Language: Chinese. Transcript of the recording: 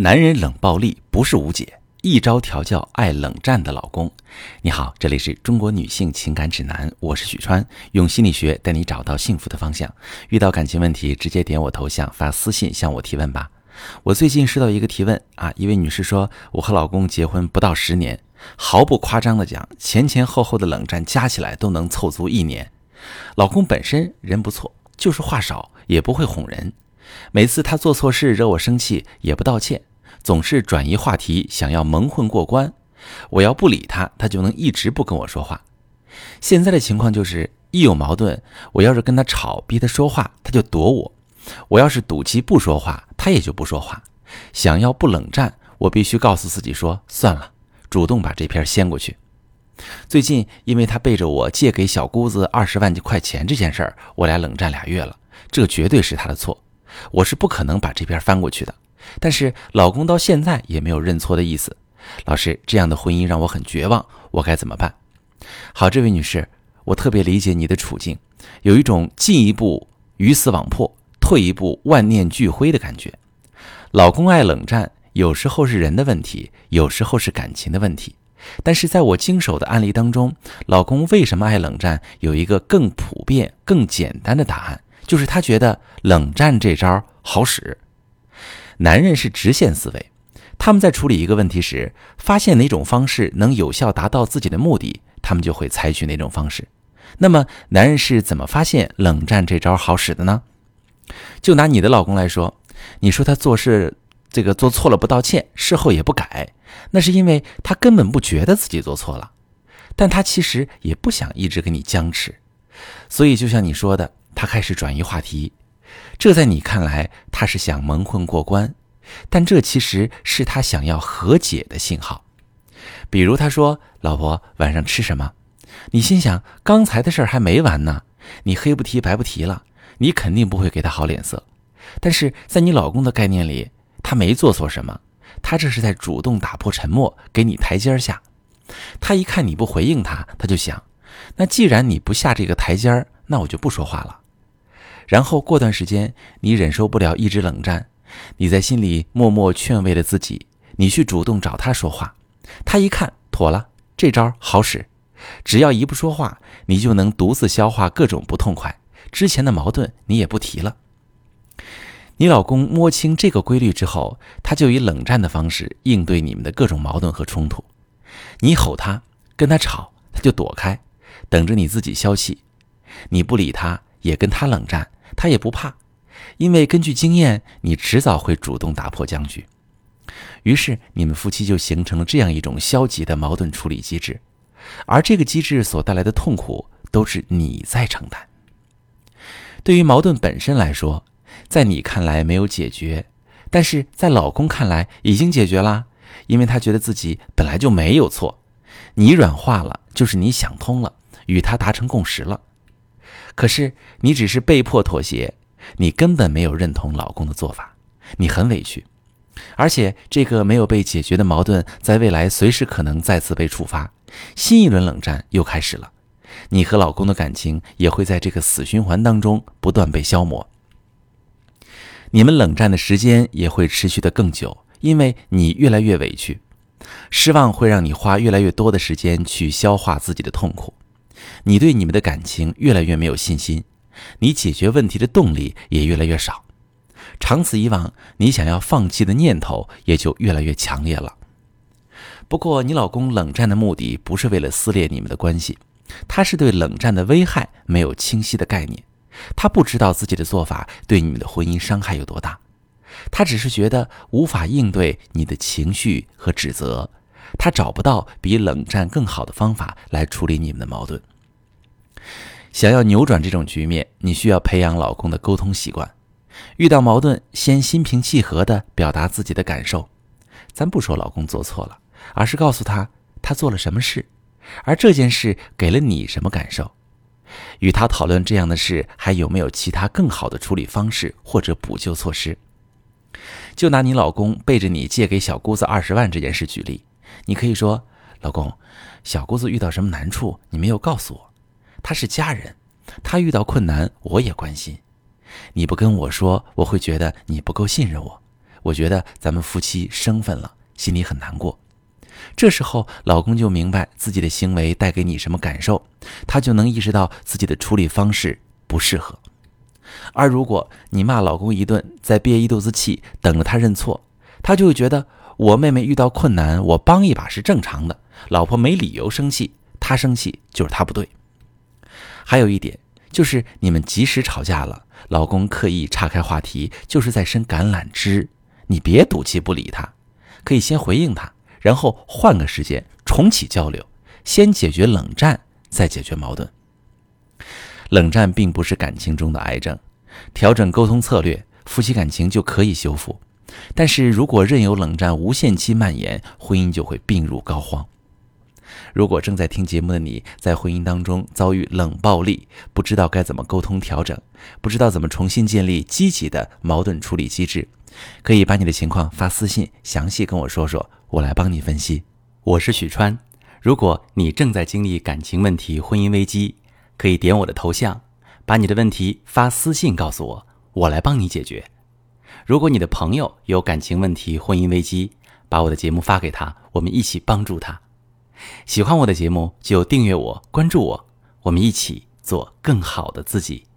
男人冷暴力不是无解，一招调教爱冷战的老公。你好，这里是中国女性情感指南，我是许川，用心理学带你找到幸福的方向。遇到感情问题，直接点我头像发私信向我提问吧。我最近收到一个提问啊，一位女士说，我和老公结婚不到十年，毫不夸张的讲，前前后后的冷战加起来都能凑足一年。老公本身人不错，就是话少，也不会哄人。每次他做错事惹我生气，也不道歉。总是转移话题，想要蒙混过关。我要不理他，他就能一直不跟我说话。现在的情况就是，一有矛盾，我要是跟他吵，逼他说话，他就躲我；我要是赌气不说话，他也就不说话。想要不冷战，我必须告诉自己说算了，主动把这篇掀过去。最近，因为他背着我借给小姑子二十万块钱这件事儿，我俩冷战俩月了。这绝对是他的错，我是不可能把这篇翻过去的。但是老公到现在也没有认错的意思，老师，这样的婚姻让我很绝望，我该怎么办？好，这位女士，我特别理解你的处境，有一种进一步鱼死网破，退一步万念俱灰的感觉。老公爱冷战，有时候是人的问题，有时候是感情的问题。但是在我经手的案例当中，老公为什么爱冷战，有一个更普遍、更简单的答案，就是他觉得冷战这招好使。男人是直线思维，他们在处理一个问题时，发现哪种方式能有效达到自己的目的，他们就会采取哪种方式。那么，男人是怎么发现冷战这招好使的呢？就拿你的老公来说，你说他做事这个做错了不道歉，事后也不改，那是因为他根本不觉得自己做错了，但他其实也不想一直跟你僵持，所以就像你说的，他开始转移话题。这在你看来，他是想蒙混过关，但这其实是他想要和解的信号。比如他说：“老婆，晚上吃什么？”你心想，刚才的事还没完呢，你黑不提白不提了，你肯定不会给他好脸色。但是在你老公的概念里，他没做错什么，他这是在主动打破沉默，给你台阶下。他一看你不回应他，他就想：那既然你不下这个台阶儿，那我就不说话了。然后过段时间，你忍受不了一直冷战，你在心里默默劝慰了自己，你去主动找他说话，他一看妥了，这招好使，只要一不说话，你就能独自消化各种不痛快，之前的矛盾你也不提了。你老公摸清这个规律之后，他就以冷战的方式应对你们的各种矛盾和冲突，你吼他，跟他吵，他就躲开，等着你自己消气，你不理他，也跟他冷战。他也不怕，因为根据经验，你迟早会主动打破僵局。于是，你们夫妻就形成了这样一种消极的矛盾处理机制，而这个机制所带来的痛苦都是你在承担。对于矛盾本身来说，在你看来没有解决，但是在老公看来已经解决啦，因为他觉得自己本来就没有错。你软化了，就是你想通了，与他达成共识了。可是你只是被迫妥协，你根本没有认同老公的做法，你很委屈，而且这个没有被解决的矛盾，在未来随时可能再次被触发，新一轮冷战又开始了，你和老公的感情也会在这个死循环当中不断被消磨，你们冷战的时间也会持续的更久，因为你越来越委屈，失望会让你花越来越多的时间去消化自己的痛苦。你对你们的感情越来越没有信心，你解决问题的动力也越来越少，长此以往，你想要放弃的念头也就越来越强烈了。不过，你老公冷战的目的不是为了撕裂你们的关系，他是对冷战的危害没有清晰的概念，他不知道自己的做法对你们的婚姻伤害有多大，他只是觉得无法应对你的情绪和指责。他找不到比冷战更好的方法来处理你们的矛盾。想要扭转这种局面，你需要培养老公的沟通习惯。遇到矛盾，先心平气和地表达自己的感受。咱不说老公做错了，而是告诉他他做了什么事，而这件事给了你什么感受。与他讨论这样的事还有没有其他更好的处理方式或者补救措施。就拿你老公背着你借给小姑子二十万这件事举例。你可以说，老公，小姑子遇到什么难处，你没有告诉我。他是家人，他遇到困难我也关心。你不跟我说，我会觉得你不够信任我。我觉得咱们夫妻生分了，心里很难过。这时候，老公就明白自己的行为带给你什么感受，他就能意识到自己的处理方式不适合。而如果你骂老公一顿，再憋一肚子气，等着他认错，他就会觉得我妹妹遇到困难，我帮一把是正常的。老婆没理由生气，他生气就是他不对。还有一点就是，你们即使吵架了，老公刻意岔开话题，就是在伸橄榄枝，你别赌气不理他，可以先回应他。然后换个时间重启交流，先解决冷战，再解决矛盾。冷战并不是感情中的癌症，调整沟通策略，夫妻感情就可以修复。但是如果任由冷战无限期蔓延，婚姻就会病入膏肓。如果正在听节目的你在婚姻当中遭遇冷暴力，不知道该怎么沟通调整，不知道怎么重新建立积极的矛盾处理机制，可以把你的情况发私信，详细跟我说说。我来帮你分析。我是许川。如果你正在经历感情问题、婚姻危机，可以点我的头像，把你的问题发私信告诉我，我来帮你解决。如果你的朋友有感情问题、婚姻危机，把我的节目发给他，我们一起帮助他。喜欢我的节目就订阅我、关注我，我们一起做更好的自己。